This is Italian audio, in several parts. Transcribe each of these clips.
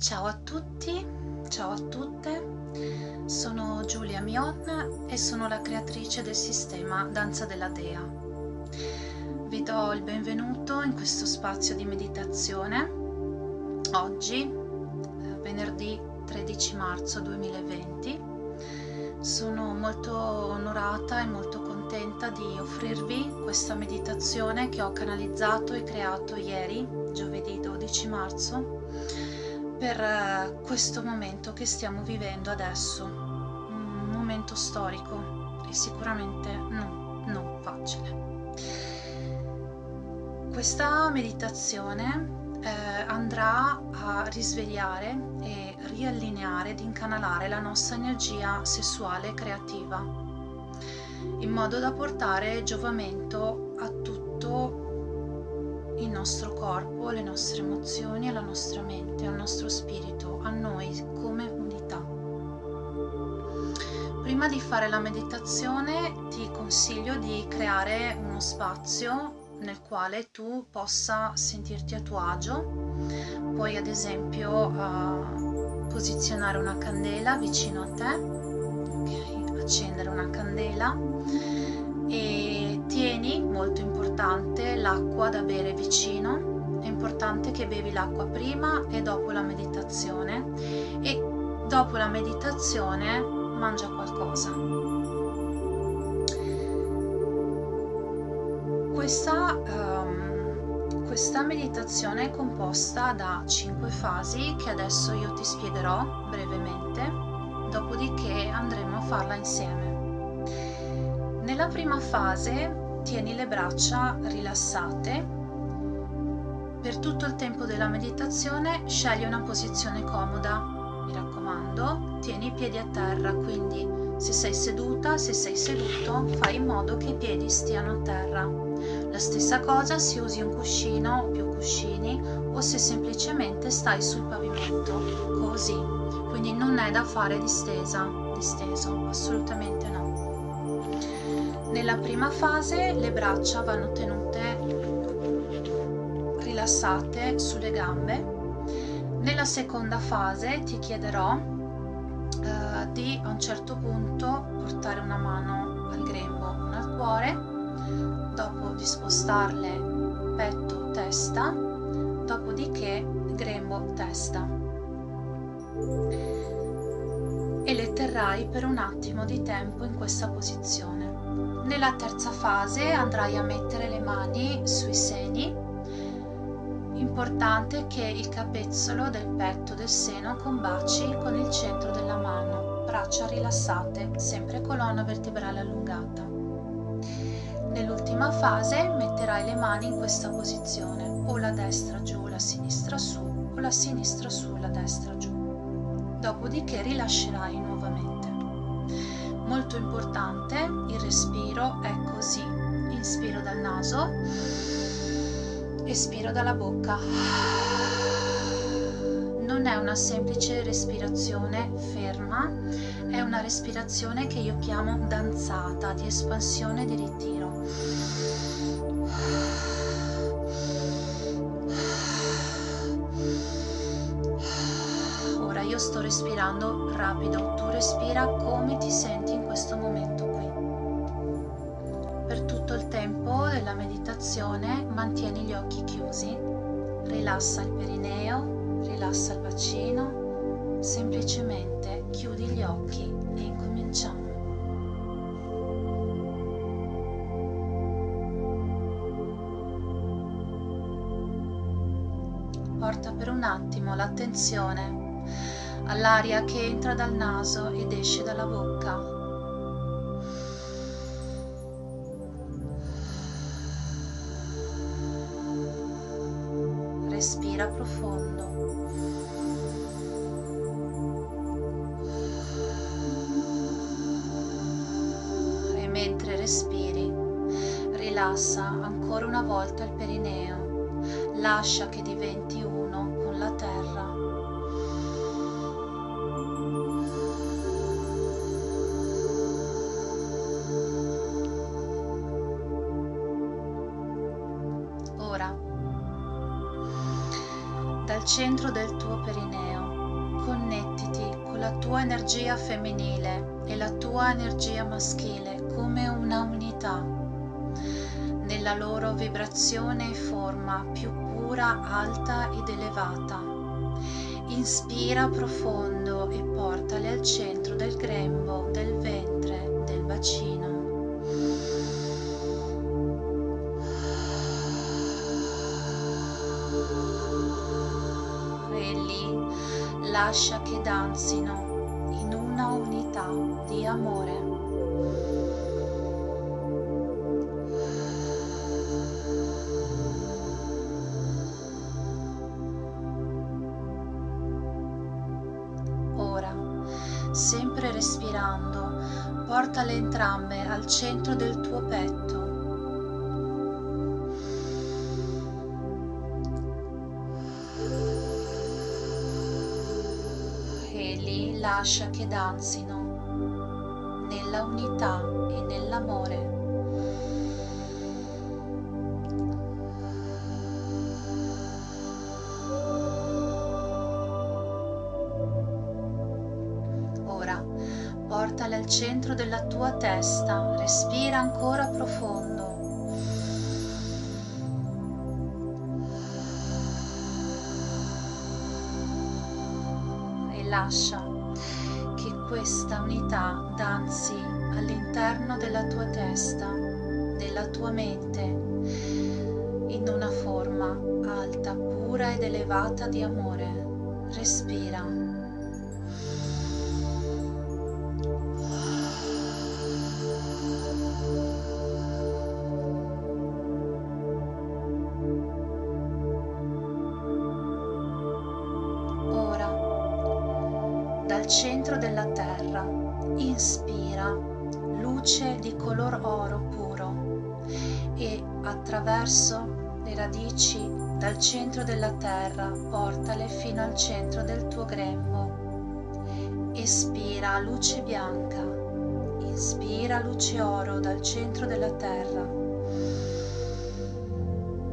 Ciao a tutti, ciao a tutte, sono Giulia Mion e sono la creatrice del sistema Danza della Dea. Vi do il benvenuto in questo spazio di meditazione. Oggi, eh, venerdì 13 marzo 2020, sono molto onorata e molto contenta di offrirvi questa meditazione che ho canalizzato e creato ieri, giovedì 12 marzo per eh, questo momento che stiamo vivendo adesso, un momento storico e sicuramente no, non facile. Questa meditazione eh, andrà a risvegliare e riallineare ed incanalare la nostra energia sessuale e creativa in modo da portare giovamento a tutto nostro corpo, le nostre emozioni, la nostra mente, al nostro spirito, a noi come unità. Prima di fare la meditazione ti consiglio di creare uno spazio nel quale tu possa sentirti a tuo agio. Puoi ad esempio uh, posizionare una candela vicino a te, okay? accendere una candela e tieni, molto importante, l'acqua da bere vicino. È importante che bevi l'acqua prima e dopo la meditazione e dopo la meditazione mangia qualcosa. Questa, um, questa meditazione è composta da 5 fasi che adesso io ti spiegherò brevemente, dopodiché andremo a farla insieme. Nella prima fase tieni le braccia rilassate. Per tutto il tempo della meditazione scegli una posizione comoda. Mi raccomando, tieni i piedi a terra, quindi se sei seduta, se sei seduto, fai in modo che i piedi stiano a terra. La stessa cosa se usi un cuscino o più cuscini o se semplicemente stai sul pavimento, così. Quindi non è da fare distesa, disteso, assolutamente no. Nella prima fase le braccia vanno tenute rilassate sulle gambe. Nella seconda fase ti chiederò eh, di a un certo punto portare una mano al grembo, una al cuore, dopo di spostarle petto, testa, dopodiché grembo, testa. E le terrai per un attimo di tempo in questa posizione. Nella terza fase andrai a mettere le mani sui seni. Importante che il capezzolo del petto del seno combaci con il centro della mano, braccia rilassate, sempre colonna vertebrale allungata. Nell'ultima fase metterai le mani in questa posizione, o la destra giù, la sinistra su, o la sinistra su, la destra giù. Dopodiché rilascerai nuovamente. Molto importante, il respiro è così. Inspiro dal naso, espiro dalla bocca. Non è una semplice respirazione ferma, è una respirazione che io chiamo danzata, di espansione e di ritiro. Sto respirando rapido, tu respira come ti senti in questo momento qui. Per tutto il tempo della meditazione mantieni gli occhi chiusi, rilassa il perineo, rilassa il bacino, semplicemente chiudi gli occhi e incominciamo. Porta per un attimo l'attenzione all'aria che entra dal naso ed esce dalla bocca. Centro del tuo perineo. con la tua energia femminile e la tua energia maschile come una unità, nella loro vibrazione e forma più pura, alta ed elevata. Inspira profondo e portali al centro del grembo, del ventre, del bacino. Lascia che danzino in una unità di amore. Ora, sempre respirando, portale entrambe al centro del tuo petto lascia che danzino nella unità e nell'amore. Ora portale al centro della tua testa, respira ancora profondo. Lascia questa unità danzi all'interno della tua testa, della tua mente, in una forma alta, pura ed elevata di amore. Respira. Attraverso le radici dal centro della terra portale fino al centro del tuo grembo. Espira luce bianca. Inspira luce oro dal centro della terra.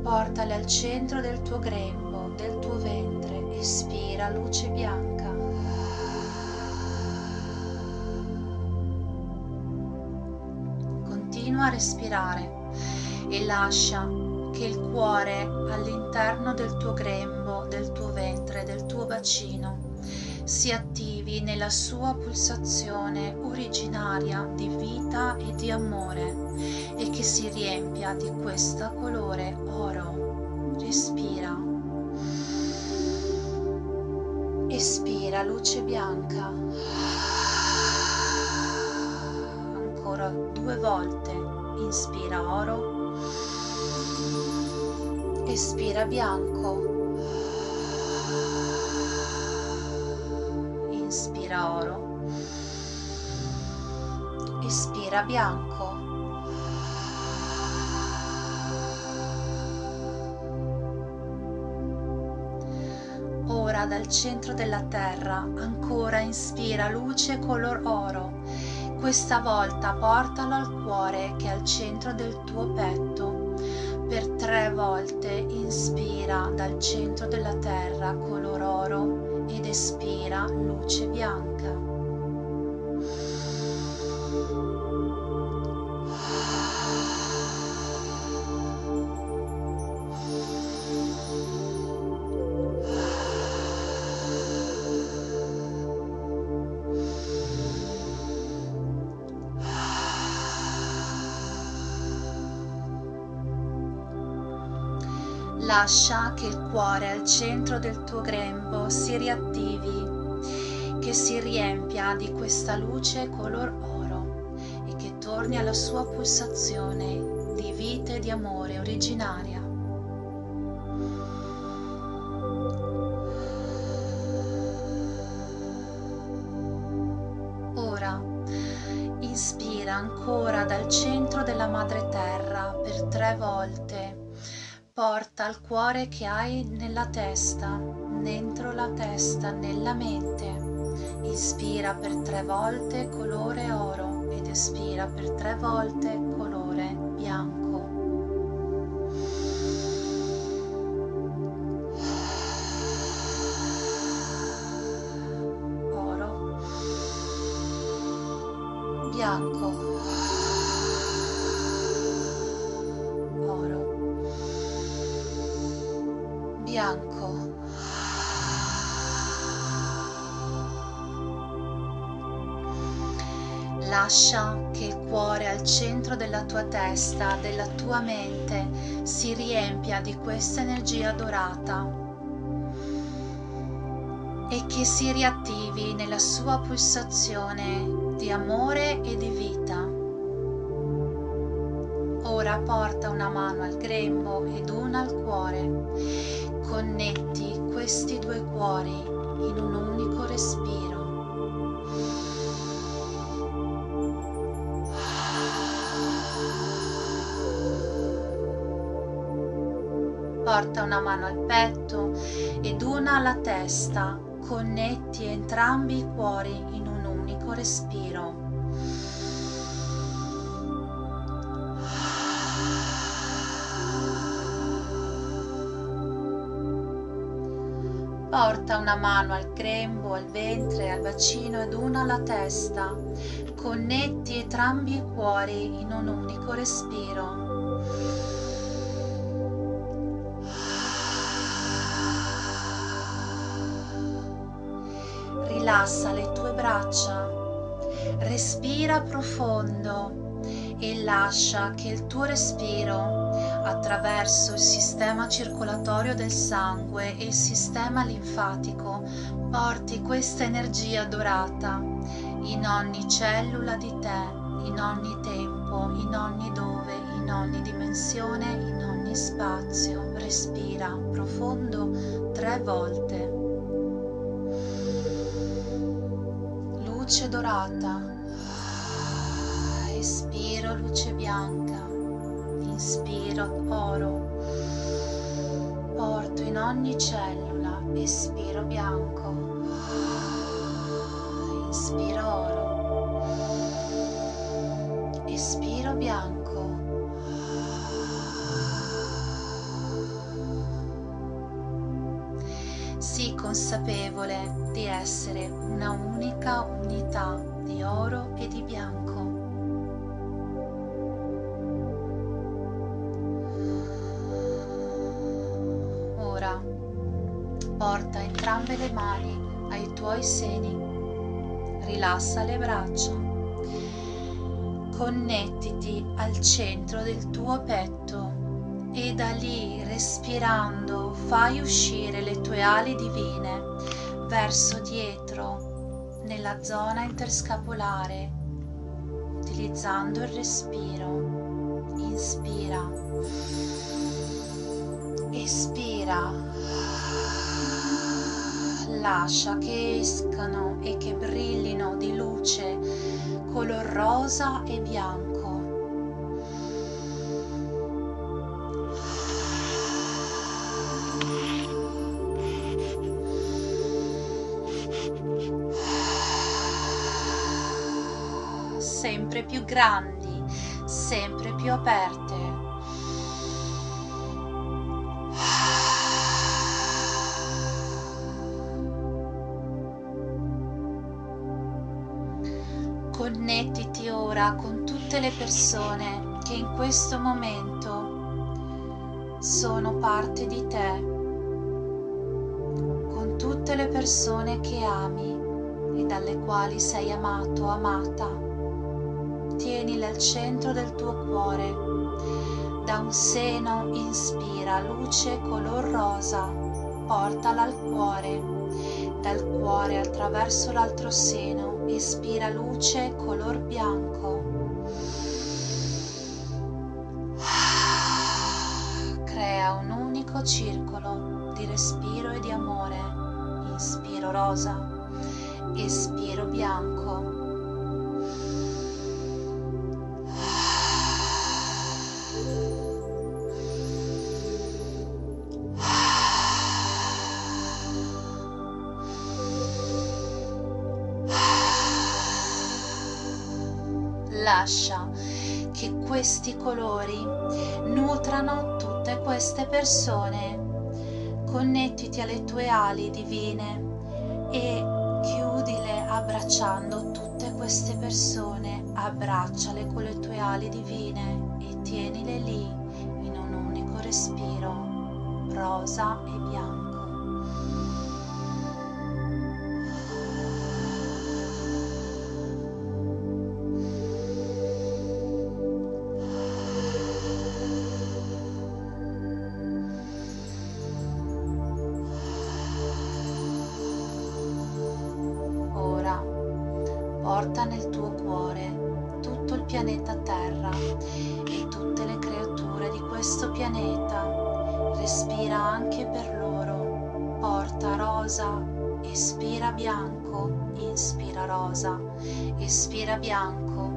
Portale al centro del tuo grembo, del tuo ventre. Espira luce bianca. continua a respirare e lascia che il cuore all'interno del tuo grembo, del tuo ventre, del tuo bacino si attivi nella sua pulsazione originaria di vita e di amore e che si riempia di questo colore oro. Respira. Espira luce bianca. Ancora due volte inspira oro, espira bianco, inspira oro, espira bianco. Ora dal centro della terra ancora inspira luce color oro questa volta portalo al cuore che è al centro del tuo petto. Per tre volte inspira dal centro della terra color oro ed espira luce bianca. Lascia che il cuore al centro del tuo grembo si riattivi, che si riempia di questa luce color oro e che torni alla sua pulsazione di vita e di amore originaria. Ora inspira ancora dal centro della madre terra per tre volte porta al cuore che hai nella testa, dentro la testa, nella mente. Inspira per tre volte colore oro ed espira per tre volte colore bianco. Oro. Bianco. Lascia che il cuore al centro della tua testa, della tua mente, si riempia di questa energia dorata e che si riattivi nella sua pulsazione di amore e di vita. Ora porta una mano al grembo ed una al cuore. Connetti questi due cuori in un unico respiro. Porta una mano al petto ed una alla testa connetti entrambi i cuori in un unico respiro. Porta una mano al grembo, al ventre, al bacino ed una alla testa. Connetti entrambi i cuori in un unico respiro. Rilassa le tue braccia, respira profondo e lascia che il tuo respiro attraverso il sistema circolatorio del sangue e il sistema linfatico porti questa energia dorata in ogni cellula di te, in ogni tempo, in ogni dove, in ogni dimensione, in ogni spazio. Respira profondo tre volte. Luce dorata, espiro luce bianca, inspiro oro, porto in ogni cellula, espiro bianco, inspiro oro, espiro bianco. Consapevole di essere una unica unità di oro e di bianco. Ora porta entrambe le mani ai tuoi seni, rilassa le braccia, connettiti al centro del tuo petto e da lì respirando fai uscire le tue ali divine verso dietro nella zona interscapolare utilizzando il respiro. Inspira. Espira. Lascia che escano e che brillino di luce color rosa e bianco grandi, sempre più aperte. Connettiti ora con tutte le persone che in questo momento sono parte di te, con tutte le persone che ami e dalle quali sei amato, amata tienile al centro del tuo cuore. Da un seno inspira luce color rosa, portala al cuore. Dal cuore attraverso l'altro seno espira luce color bianco. Crea un unico circolo di respiro e di amore. Inspiro rosa, espiro bianco. Lascia che questi colori nutrano tutte queste persone. Connettiti alle tue ali divine e chiudile abbracciando tutte queste persone, abbracciale con le tue ali divine e tienile lì in un unico respiro, rosa e bianco. Espira bianco, inspira rosa, espira bianco.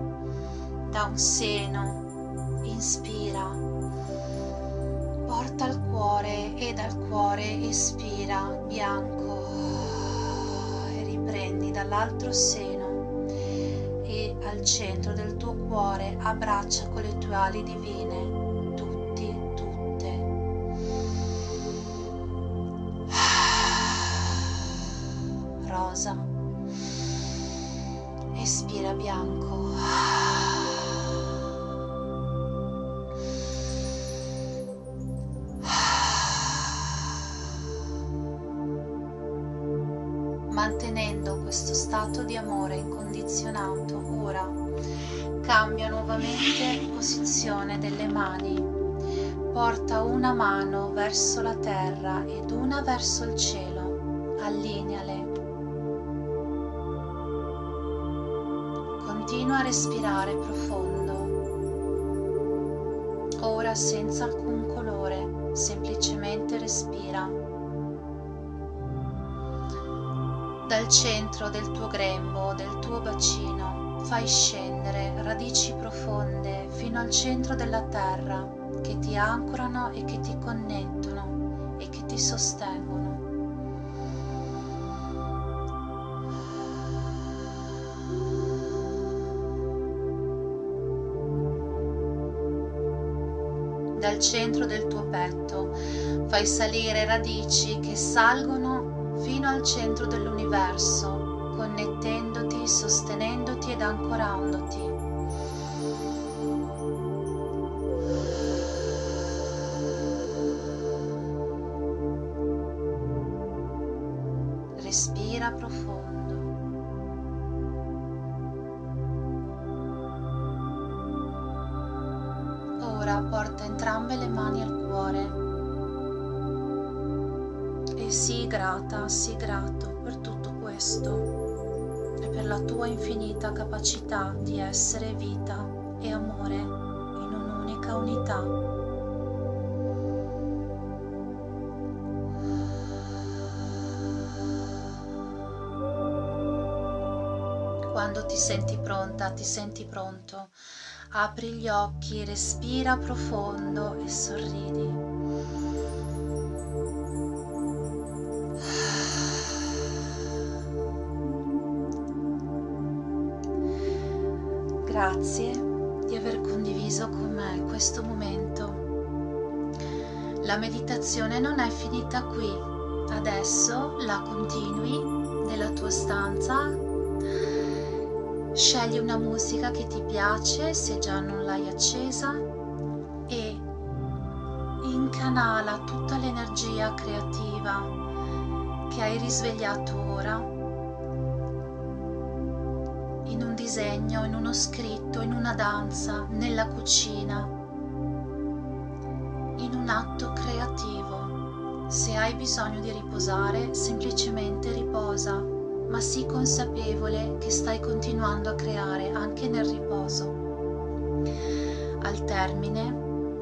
Da un seno, inspira. Porta al cuore e dal cuore espira bianco e riprendi dall'altro seno al centro del tuo cuore abbraccia con le tue ali divine Rosa. Espira bianco. mantenendo questo stato di amore incondizionato, ora cambia nuovamente posizione delle mani. Porta una mano verso la terra ed una verso il cielo. Allineale. A respirare profondo. Ora senza alcun colore, semplicemente respira. Dal centro del tuo grembo, del tuo bacino, fai scendere radici profonde fino al centro della terra che ti ancorano e che ti connettono e che ti sostengono. Dal centro del tuo petto fai salire radici che salgono fino al centro dell'universo, connettendoti, sostenendoti ed ancorandoti. Entrambe le mani al cuore sii grata, sii grato per tutto questo e per la tua infinita capacità di essere vita e amore in un'unica unità. Quando ti senti pronta, ti senti pronto, apri gli occhi, respira profondo e sorridi. Grazie di aver condiviso con me questo momento. La meditazione non è finita qui. Adesso la continui nella tua stanza. Scegli una musica che ti piace se già non l'hai accesa e incanala tutta l'energia creativa che hai risvegliato ora in un disegno, in uno scritto, in una danza, nella cucina, in un atto creativo. Se hai bisogno di riposare, semplicemente riposa, ma sii consapevole che stai continuando a creare anche nel riposo. Al termine,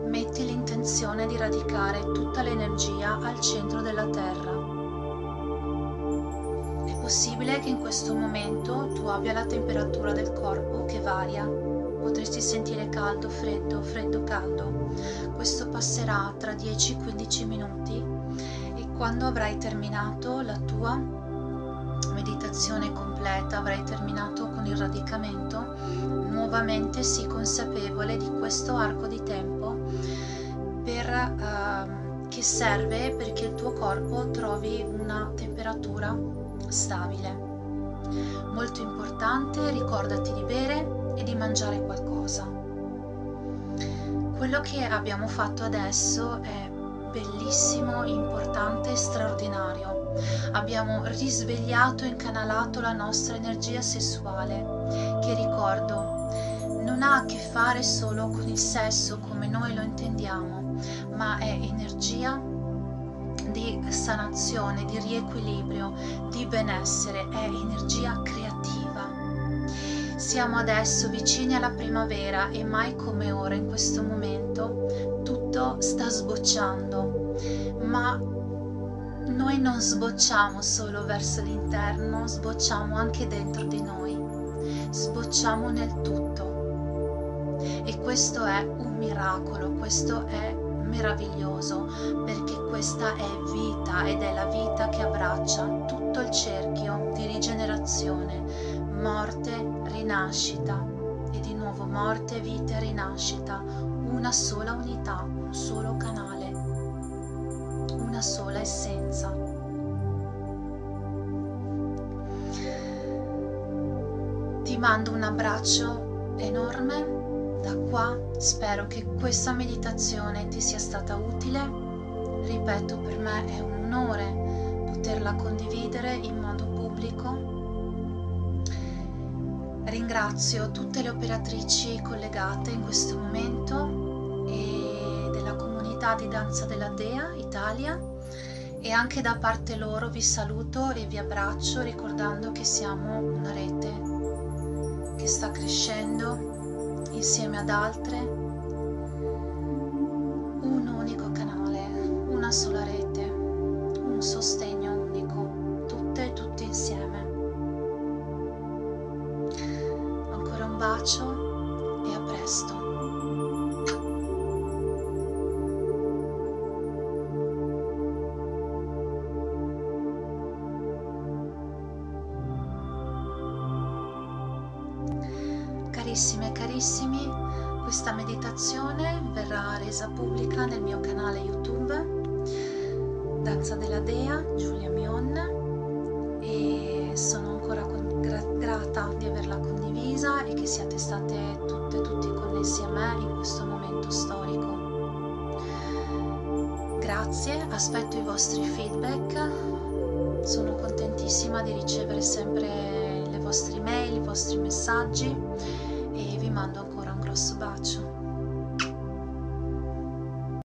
metti l'intenzione di radicare tutta l'energia al centro della Terra possibile che in questo momento tu abbia la temperatura del corpo che varia. Potresti sentire caldo, freddo, freddo, caldo. Questo passerà tra 10 e 15 minuti e quando avrai terminato la tua meditazione completa, avrai terminato con il radicamento, nuovamente sii consapevole di questo arco di tempo per, uh, che serve perché il tuo corpo trovi una temperatura stabile. Molto importante, ricordati di bere e di mangiare qualcosa. Quello che abbiamo fatto adesso è bellissimo, importante e straordinario. Abbiamo risvegliato e incanalato la nostra energia sessuale, che ricordo non ha a che fare solo con il sesso come noi lo intendiamo, ma è energia di sanazione, di riequilibrio, di benessere, è energia creativa. Siamo adesso vicini alla primavera e mai come ora in questo momento tutto sta sbocciando, ma noi non sbocciamo solo verso l'interno, sbocciamo anche dentro di noi, sbocciamo nel tutto. E questo è un miracolo, questo è meraviglioso perché questa è vita ed è la vita che abbraccia tutto il cerchio di rigenerazione, morte, rinascita e di nuovo morte, vita e rinascita, una sola unità, un solo canale, una sola essenza. Ti mando un abbraccio enorme da qua, spero che questa meditazione ti sia stata utile. Ripeto, per me è un onore poterla condividere in modo pubblico Ringrazio tutte le operatrici collegate in questo momento e della comunità di danza della Dea Italia e anche da parte loro vi saluto e vi abbraccio ricordando che siamo una rete che sta crescendo insieme ad altre, un unico canale, una sola rete, un sostegno Carissime e carissimi, questa meditazione verrà resa pubblica nel mio canale YouTube Danza della Dea, Giulia Mion e sono ancora grata di averla condivisa e che siate state tutte e tutti connessi a me in questo momento storico. Grazie, aspetto i vostri feedback, sono contentissima di ricevere sempre le vostre email, i vostri messaggi mando ancora un grosso bacio.